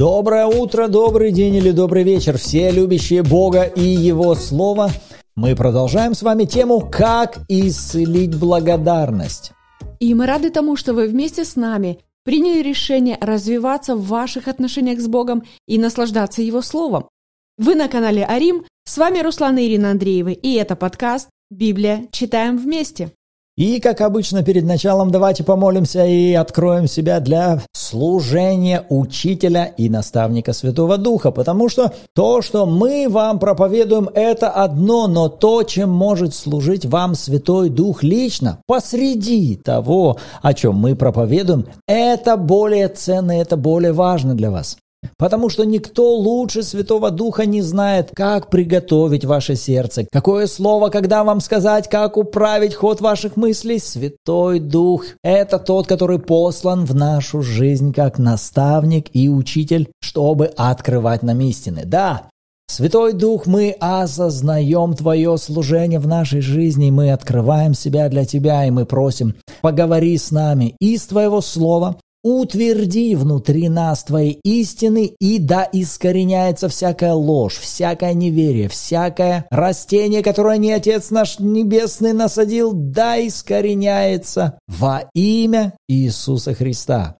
Доброе утро, добрый день или добрый вечер, все любящие Бога и Его Слово. Мы продолжаем с вами тему «Как исцелить благодарность». И мы рады тому, что вы вместе с нами приняли решение развиваться в ваших отношениях с Богом и наслаждаться Его Словом. Вы на канале Арим, с вами Руслан и Ирина Андреевы, и это подкаст «Библия. Читаем вместе». И, как обычно, перед началом давайте помолимся и откроем себя для служения учителя и наставника Святого Духа, потому что то, что мы вам проповедуем, это одно, но то, чем может служить вам Святой Дух лично, посреди того, о чем мы проповедуем, это более ценно, это более важно для вас. Потому что никто лучше Святого Духа не знает, как приготовить ваше сердце, какое слово, когда вам сказать, как управить ход ваших мыслей. Святой Дух – это тот, который послан в нашу жизнь как наставник и учитель, чтобы открывать нам истины. Да, Святой Дух, мы осознаем Твое служение в нашей жизни, мы открываем себя для Тебя, и мы просим, поговори с нами из Твоего Слова, Утверди внутри нас Твои истины, и да искореняется всякая ложь, всякое неверие, всякое растение, которое не Отец наш Небесный насадил, да искореняется во имя Иисуса Христа.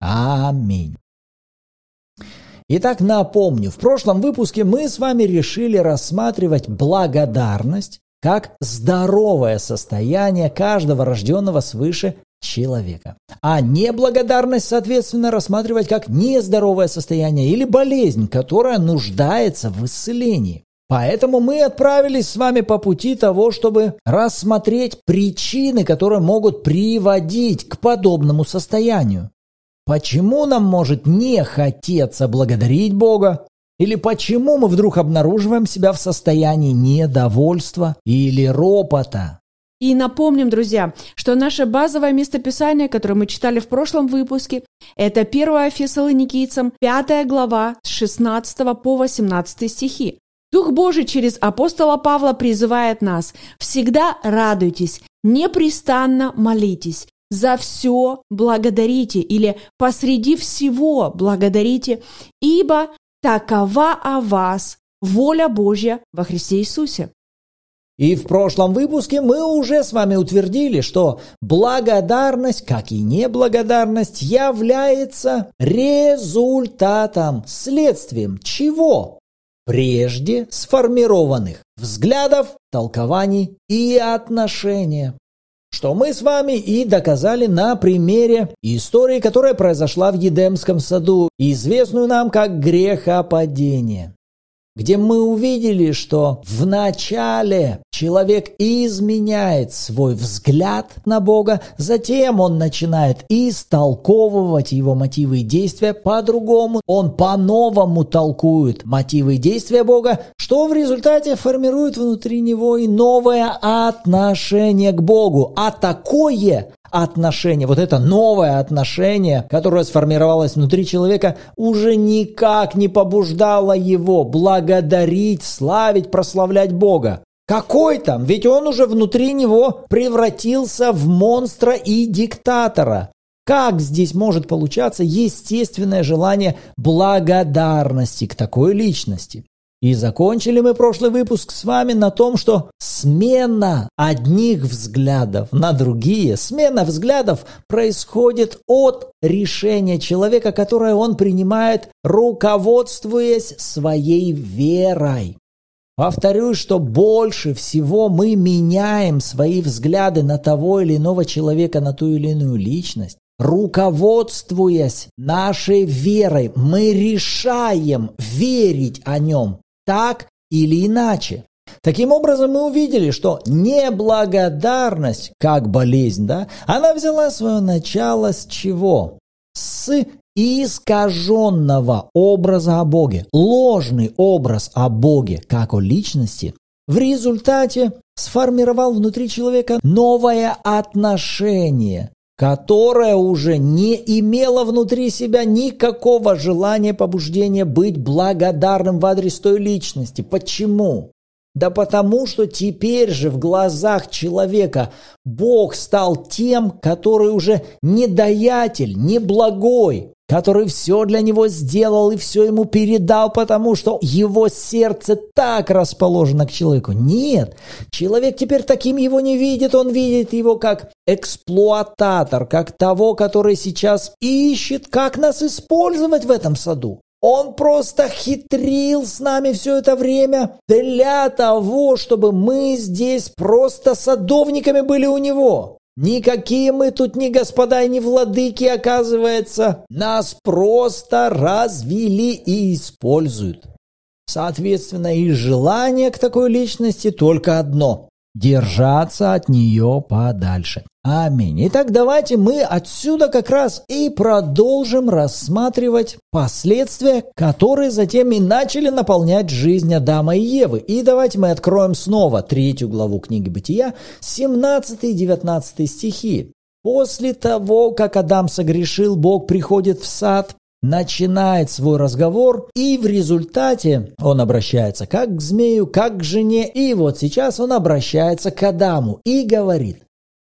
Аминь. Итак, напомню, в прошлом выпуске мы с вами решили рассматривать благодарность как здоровое состояние каждого рожденного свыше человека. А неблагодарность, соответственно, рассматривать как нездоровое состояние или болезнь, которая нуждается в исцелении. Поэтому мы отправились с вами по пути того, чтобы рассмотреть причины, которые могут приводить к подобному состоянию. Почему нам может не хотеться благодарить Бога? Или почему мы вдруг обнаруживаем себя в состоянии недовольства или ропота? И напомним, друзья, что наше базовое местописание, которое мы читали в прошлом выпуске, это 1 Фессалоникийцам, 5 глава, с 16 по 18 стихи. Дух Божий через апостола Павла призывает нас «Всегда радуйтесь, непрестанно молитесь, за все благодарите» или «посреди всего благодарите, ибо такова о вас воля Божья во Христе Иисусе». И в прошлом выпуске мы уже с вами утвердили, что благодарность, как и неблагодарность, является результатом, следствием чего? Прежде сформированных взглядов, толкований и отношения. Что мы с вами и доказали на примере истории, которая произошла в Едемском саду, известную нам как грехопадение где мы увидели, что в начале человек изменяет свой взгляд на Бога, затем он начинает истолковывать его мотивы и действия по-другому, он по-новому толкует мотивы и действия Бога, что в результате формирует внутри него и новое отношение к Богу. А такое отношение, вот это новое отношение, которое сформировалось внутри человека, уже никак не побуждало его благодарить, славить, прославлять Бога. Какой там? Ведь он уже внутри него превратился в монстра и диктатора. Как здесь может получаться естественное желание благодарности к такой личности? И закончили мы прошлый выпуск с вами на том, что смена одних взглядов на другие, смена взглядов происходит от решения человека, которое он принимает, руководствуясь своей верой. Повторюсь, что больше всего мы меняем свои взгляды на того или иного человека, на ту или иную личность. Руководствуясь нашей верой, мы решаем верить о нем, так или иначе. Таким образом, мы увидели, что неблагодарность, как болезнь, да, она взяла свое начало с чего? С искаженного образа о Боге, ложный образ о Боге, как о личности, в результате сформировал внутри человека новое отношение которая уже не имела внутри себя никакого желания, побуждения быть благодарным в адрес той личности. Почему? Да потому что теперь же в глазах человека Бог стал тем, который уже не даятель, не благой, который все для него сделал и все ему передал, потому что его сердце так расположено к человеку. Нет, человек теперь таким его не видит, он видит его как эксплуататор, как того, который сейчас ищет, как нас использовать в этом саду. Он просто хитрил с нами все это время для того, чтобы мы здесь просто садовниками были у него. Никакие мы тут не господа и не владыки, оказывается. Нас просто развели и используют. Соответственно, и желание к такой личности только одно держаться от нее подальше. Аминь. Итак, давайте мы отсюда как раз и продолжим рассматривать последствия, которые затем и начали наполнять жизнь Адама и Евы. И давайте мы откроем снова третью главу книги Бытия, 17 и 19 стихи. После того, как Адам согрешил, Бог приходит в сад, начинает свой разговор, и в результате он обращается как к змею, как к жене, и вот сейчас он обращается к Адаму и говорит.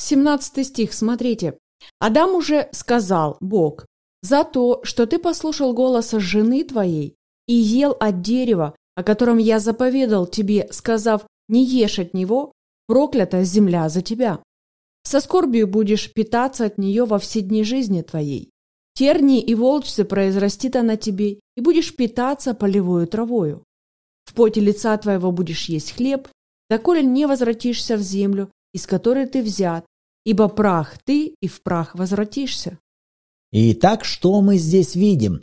17 стих, смотрите. Адам уже сказал, Бог, за то, что ты послушал голоса жены твоей и ел от дерева, о котором я заповедал тебе, сказав, не ешь от него, проклята земля за тебя. Со скорбью будешь питаться от нее во все дни жизни твоей. Тернии и волчцы произрастит она тебе, и будешь питаться полевою травою. В поте лица твоего будешь есть хлеб, доколе не возвратишься в землю, из которой ты взят, ибо прах ты и в прах возвратишься. Итак, что мы здесь видим?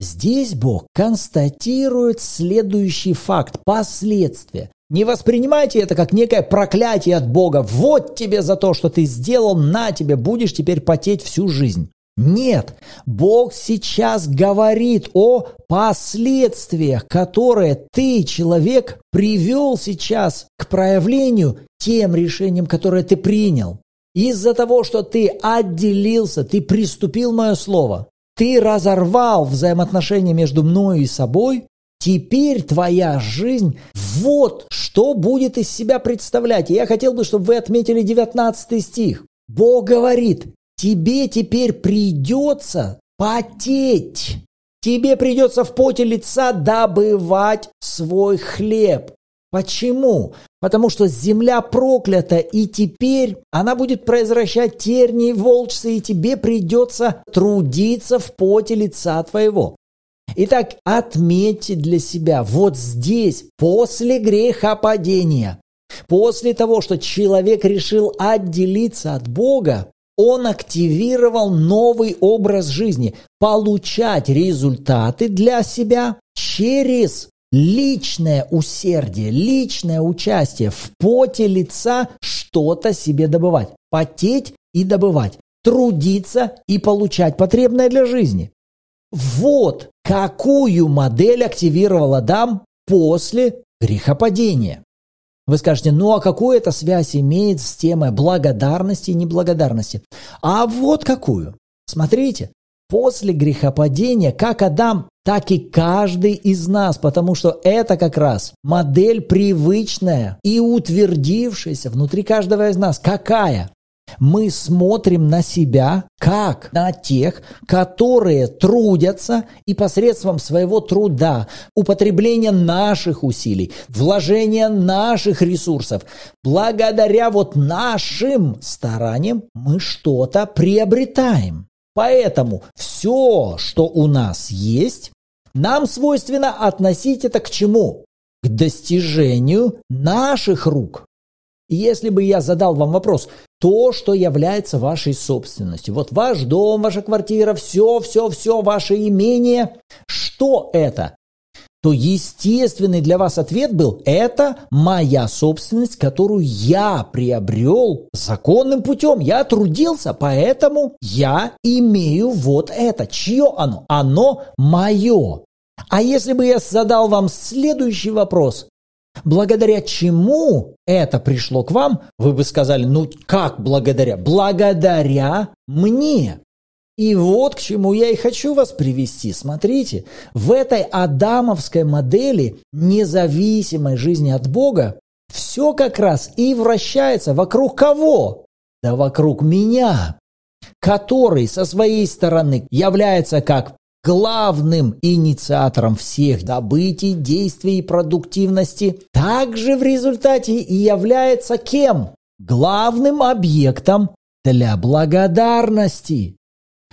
Здесь Бог констатирует следующий факт, последствия. Не воспринимайте это как некое проклятие от Бога. Вот тебе за то, что ты сделал, на тебе, будешь теперь потеть всю жизнь. Нет, Бог сейчас говорит о последствиях, которые ты, человек, привел сейчас к проявлению тем решением, которое ты принял. Из-за того, что ты отделился, ты приступил мое слово, ты разорвал взаимоотношения между мною и собой, теперь твоя жизнь вот что будет из себя представлять. И я хотел бы, чтобы вы отметили 19 стих. Бог говорит, тебе теперь придется потеть. Тебе придется в поте лица добывать свой хлеб. Почему? Потому что земля проклята, и теперь она будет произвращать тернии, волчцы, и тебе придется трудиться в поте лица твоего. Итак, отметьте для себя, вот здесь, после грехопадения, после того, что человек решил отделиться от Бога, он активировал новый образ жизни, получать результаты для себя через личное усердие, личное участие в поте лица что-то себе добывать, потеть и добывать, трудиться и получать потребное для жизни. Вот какую модель активировал Адам после грехопадения. Вы скажете, ну а какую это связь имеет с темой благодарности и неблагодарности? А вот какую. Смотрите, после грехопадения, как Адам, так и каждый из нас, потому что это как раз модель привычная и утвердившаяся внутри каждого из нас. Какая? мы смотрим на себя как на тех, которые трудятся и посредством своего труда, употребления наших усилий, вложения наших ресурсов, благодаря вот нашим стараниям мы что-то приобретаем. Поэтому все, что у нас есть, нам свойственно относить это к чему? К достижению наших рук. Если бы я задал вам вопрос, то, что является вашей собственностью, вот ваш дом, ваша квартира, все, все, все, ваше имение, что это? То естественный для вас ответ был «это моя собственность, которую я приобрел законным путем, я трудился, поэтому я имею вот это». Чье оно? Оно мое. А если бы я задал вам следующий вопрос, благодаря чему это пришло к вам, вы бы сказали, ну как благодаря? Благодаря мне. И вот к чему я и хочу вас привести. Смотрите, в этой адамовской модели независимой жизни от Бога все как раз и вращается вокруг кого? Да вокруг меня. который со своей стороны является как главным инициатором всех добытий, действий и продуктивности, также в результате и является кем? Главным объектом для благодарности.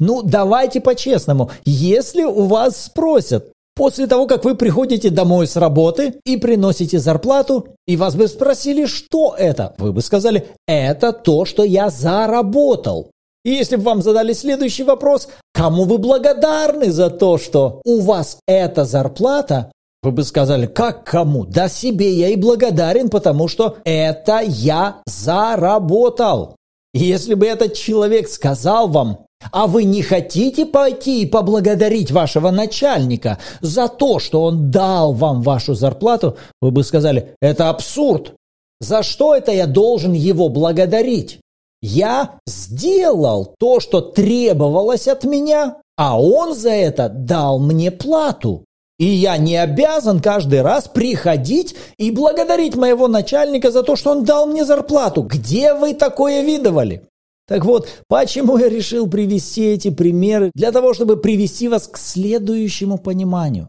Ну, давайте по-честному. Если у вас спросят, после того, как вы приходите домой с работы и приносите зарплату, и вас бы спросили, что это, вы бы сказали, это то, что я заработал. И если бы вам задали следующий вопрос, кому вы благодарны за то, что у вас эта зарплата, вы бы сказали, как кому? Да себе я и благодарен, потому что это я заработал. Если бы этот человек сказал вам, а вы не хотите пойти и поблагодарить вашего начальника за то, что он дал вам вашу зарплату, вы бы сказали, это абсурд. За что это я должен его благодарить? Я сделал то, что требовалось от меня, а он за это дал мне плату. И я не обязан каждый раз приходить и благодарить моего начальника за то, что он дал мне зарплату. Где вы такое видывали? Так вот, почему я решил привести эти примеры? Для того, чтобы привести вас к следующему пониманию.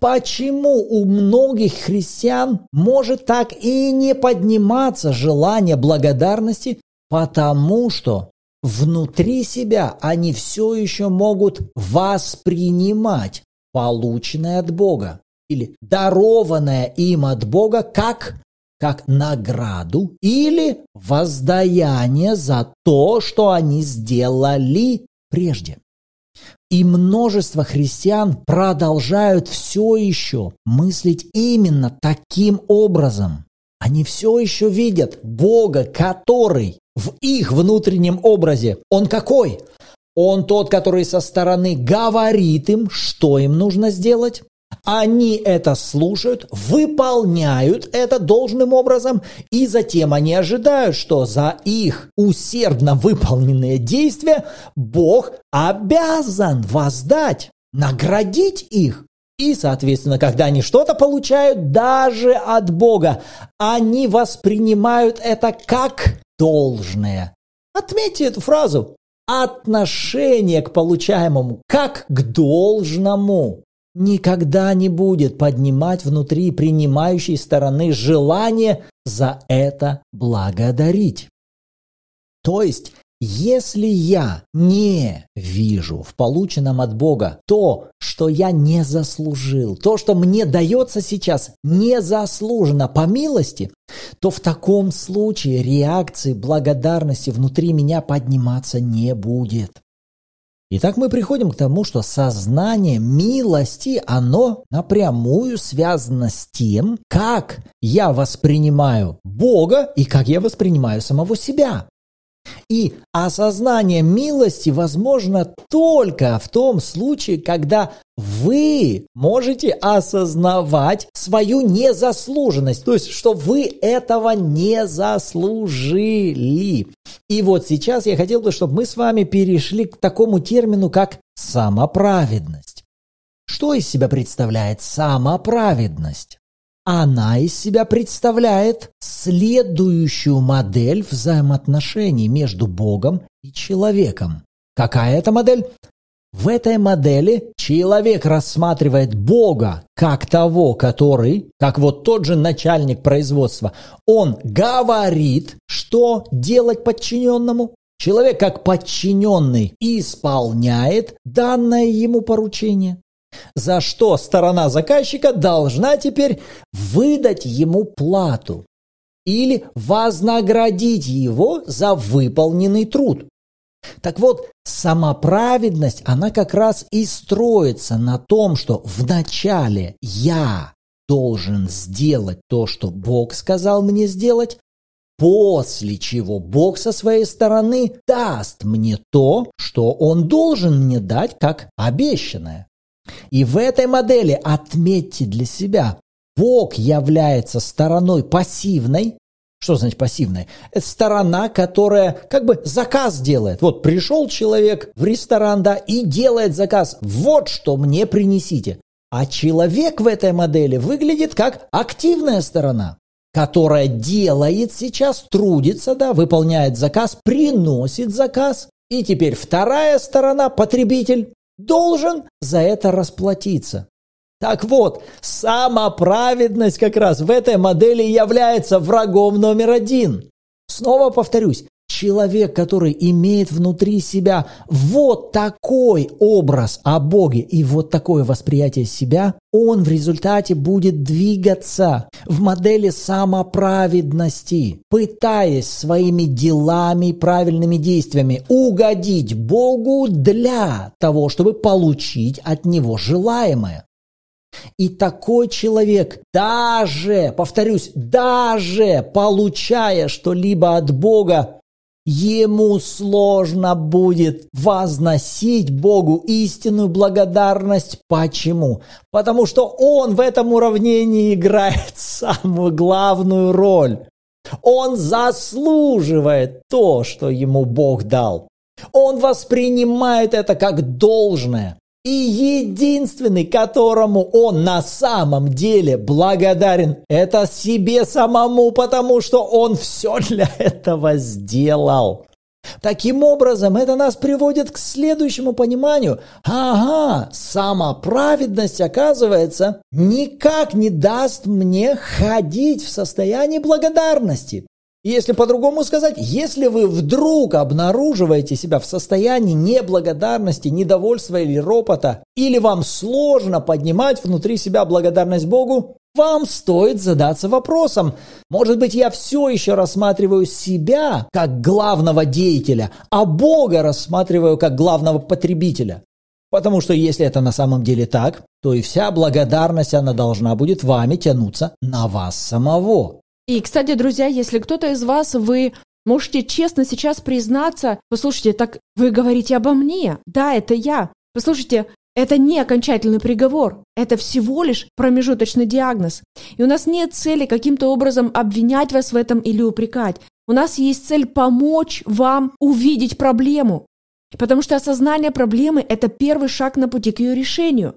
Почему у многих христиан может так и не подниматься желание благодарности? Потому что внутри себя они все еще могут воспринимать полученное от Бога или дарованное им от Бога как как награду или воздаяние за то, что они сделали прежде. И множество христиан продолжают все еще мыслить именно таким образом. Они все еще видят Бога, который в их внутреннем образе, Он какой? Он тот, который со стороны говорит им, что им нужно сделать, они это слушают, выполняют это должным образом, и затем они ожидают, что за их усердно выполненные действия Бог обязан воздать, наградить их. И, соответственно, когда они что-то получают даже от Бога, они воспринимают это как должное. Отметьте эту фразу. Отношение к получаемому как к должному никогда не будет поднимать внутри принимающей стороны желание за это благодарить. То есть, если я не вижу в полученном от Бога то, что я не заслужил, то, что мне дается сейчас незаслуженно по милости, то в таком случае реакции благодарности внутри меня подниматься не будет. Итак, мы приходим к тому, что сознание милости, оно напрямую связано с тем, как я воспринимаю Бога и как я воспринимаю самого себя. И осознание милости возможно только в том случае, когда вы можете осознавать свою незаслуженность, то есть, что вы этого не заслужили. И вот сейчас я хотел бы, чтобы мы с вами перешли к такому термину, как самоправедность. Что из себя представляет самоправедность? Она из себя представляет следующую модель взаимоотношений между Богом и человеком. Какая это модель? В этой модели человек рассматривает Бога как того, который, как вот тот же начальник производства, он говорит, что делать подчиненному. Человек как подчиненный исполняет данное ему поручение за что сторона заказчика должна теперь выдать ему плату или вознаградить его за выполненный труд. Так вот, сама праведность, она как раз и строится на том, что вначале я должен сделать то, что Бог сказал мне сделать, после чего Бог со своей стороны даст мне то, что Он должен мне дать как обещанное. И в этой модели отметьте для себя, Бог является стороной пассивной. Что значит пассивная? Это сторона, которая как бы заказ делает. Вот пришел человек в ресторан, да, и делает заказ. Вот что мне принесите. А человек в этой модели выглядит как активная сторона, которая делает сейчас, трудится, да, выполняет заказ, приносит заказ И теперь вторая сторона, потребитель, должен за это расплатиться. Так вот, самоправедность как раз в этой модели является врагом номер один. Снова повторюсь, человек, который имеет внутри себя вот такой образ о Боге и вот такое восприятие себя, он в результате будет двигаться в модели самоправедности, пытаясь своими делами, правильными действиями угодить Богу для того, чтобы получить от Него желаемое. И такой человек, даже, повторюсь, даже получая что-либо от Бога, ему сложно будет возносить Богу истинную благодарность. Почему? Потому что он в этом уравнении играет самую главную роль. Он заслуживает то, что ему Бог дал. Он воспринимает это как должное. И единственный, которому он на самом деле благодарен, это себе самому, потому что он все для этого сделал. Таким образом, это нас приводит к следующему пониманию. Ага, сама праведность, оказывается, никак не даст мне ходить в состоянии благодарности. Если по-другому сказать, если вы вдруг обнаруживаете себя в состоянии неблагодарности, недовольства или ропота, или вам сложно поднимать внутри себя благодарность Богу, вам стоит задаться вопросом, может быть, я все еще рассматриваю себя как главного деятеля, а Бога рассматриваю как главного потребителя. Потому что если это на самом деле так, то и вся благодарность, она должна будет вами тянуться на вас самого. И, кстати, друзья, если кто-то из вас, вы можете честно сейчас признаться, послушайте, так вы говорите обо мне, да, это я. Послушайте, это не окончательный приговор, это всего лишь промежуточный диагноз. И у нас нет цели каким-то образом обвинять вас в этом или упрекать. У нас есть цель помочь вам увидеть проблему. Потому что осознание проблемы – это первый шаг на пути к ее решению.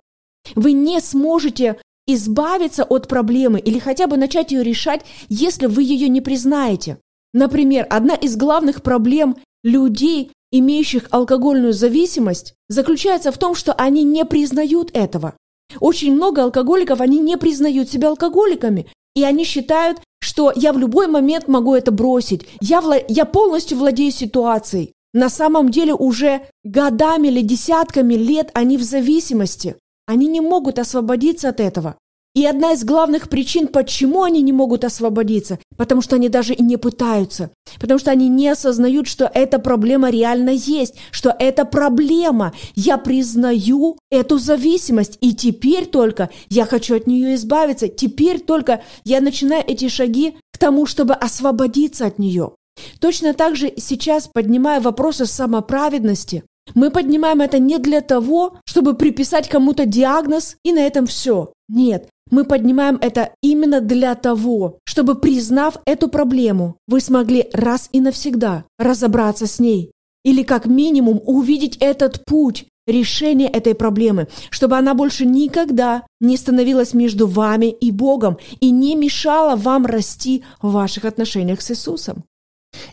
Вы не сможете избавиться от проблемы или хотя бы начать ее решать, если вы ее не признаете. Например, одна из главных проблем людей, имеющих алкогольную зависимость, заключается в том, что они не признают этого. Очень много алкоголиков, они не признают себя алкоголиками, и они считают, что я в любой момент могу это бросить, я, вла- я полностью владею ситуацией. На самом деле уже годами или десятками лет они в зависимости. Они не могут освободиться от этого. И одна из главных причин, почему они не могут освободиться, потому что они даже и не пытаются, потому что они не осознают, что эта проблема реально есть, что это проблема. Я признаю эту зависимость, и теперь только я хочу от нее избавиться, теперь только я начинаю эти шаги к тому, чтобы освободиться от нее. Точно так же сейчас, поднимая вопросы самоправедности, мы поднимаем это не для того, чтобы приписать кому-то диагноз и на этом все. Нет, мы поднимаем это именно для того, чтобы, признав эту проблему, вы смогли раз и навсегда разобраться с ней. Или как минимум увидеть этот путь решения этой проблемы, чтобы она больше никогда не становилась между вами и Богом и не мешала вам расти в ваших отношениях с Иисусом.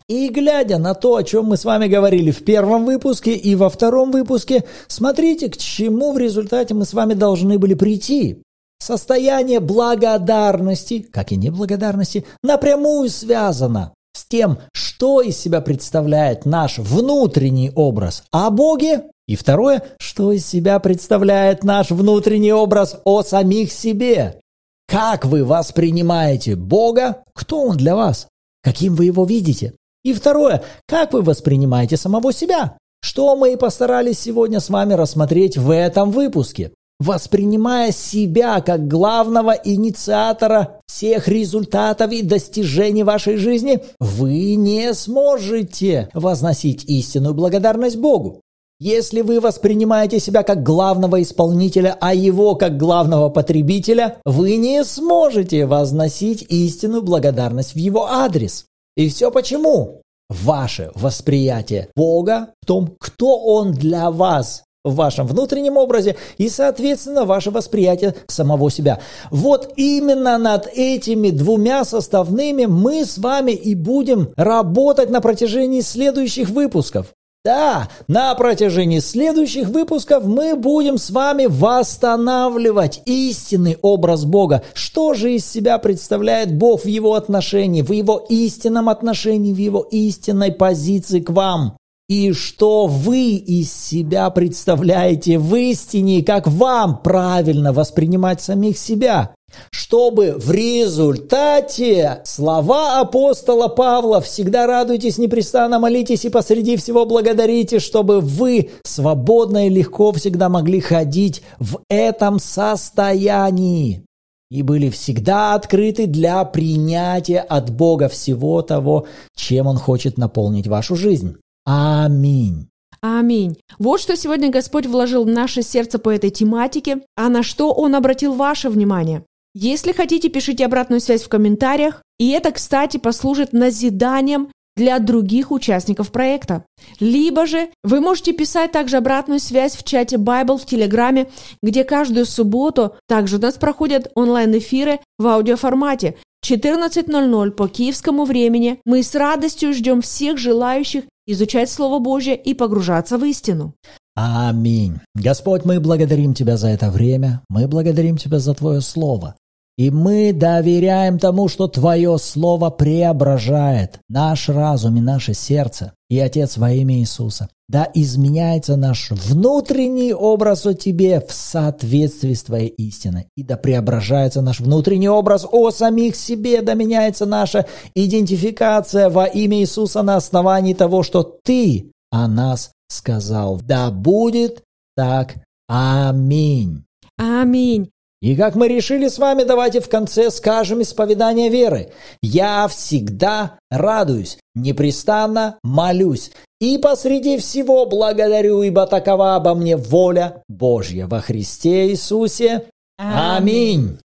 И глядя на то, о чем мы с вами говорили в первом выпуске и во втором выпуске, смотрите, к чему в результате мы с вами должны были прийти. Состояние благодарности, как и неблагодарности, напрямую связано с тем, что из себя представляет наш внутренний образ о Боге, и второе, что из себя представляет наш внутренний образ о самих себе. Как вы воспринимаете Бога, кто Он для вас? Каким вы его видите. И второе, как вы воспринимаете самого себя. Что мы и постарались сегодня с вами рассмотреть в этом выпуске. Воспринимая себя как главного инициатора всех результатов и достижений вашей жизни, вы не сможете возносить истинную благодарность Богу. Если вы воспринимаете себя как главного исполнителя, а его как главного потребителя, вы не сможете возносить истинную благодарность в его адрес. И все почему? Ваше восприятие Бога в том, кто Он для вас в вашем внутреннем образе и, соответственно, ваше восприятие самого себя. Вот именно над этими двумя составными мы с вами и будем работать на протяжении следующих выпусков. Да, на протяжении следующих выпусков мы будем с вами восстанавливать истинный образ Бога. Что же из себя представляет Бог в его отношении, в его истинном отношении, в его истинной позиции к вам? И что вы из себя представляете в истине, как вам правильно воспринимать самих себя? Чтобы в результате слова апостола Павла «Всегда радуйтесь, непрестанно молитесь и посреди всего благодарите», чтобы вы свободно и легко всегда могли ходить в этом состоянии и были всегда открыты для принятия от Бога всего того, чем Он хочет наполнить вашу жизнь. Аминь. Аминь. Вот что сегодня Господь вложил в наше сердце по этой тематике, а на что Он обратил ваше внимание. Если хотите, пишите обратную связь в комментариях. И это, кстати, послужит назиданием для других участников проекта. Либо же вы можете писать также обратную связь в чате Bible в Телеграме, где каждую субботу также у нас проходят онлайн-эфиры в аудиоформате. 14.00 по киевскому времени мы с радостью ждем всех желающих изучать Слово Божье и погружаться в истину. Аминь. Господь, мы благодарим Тебя за это время, мы благодарим Тебя за Твое Слово. И мы доверяем тому, что Твое Слово преображает наш разум и наше сердце. И, Отец, во имя Иисуса, да изменяется наш внутренний образ о Тебе в соответствии с Твоей истиной. И да преображается наш внутренний образ о самих себе, да меняется наша идентификация во имя Иисуса на основании того, что Ты о нас сказал. Да будет так. Аминь. Аминь. И как мы решили с вами, давайте в конце скажем исповедание веры. Я всегда радуюсь, непрестанно молюсь. И посреди всего благодарю, ибо такова обо мне воля Божья во Христе Иисусе. Аминь.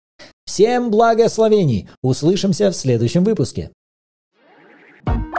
Всем благословений. Услышимся в следующем выпуске. thank you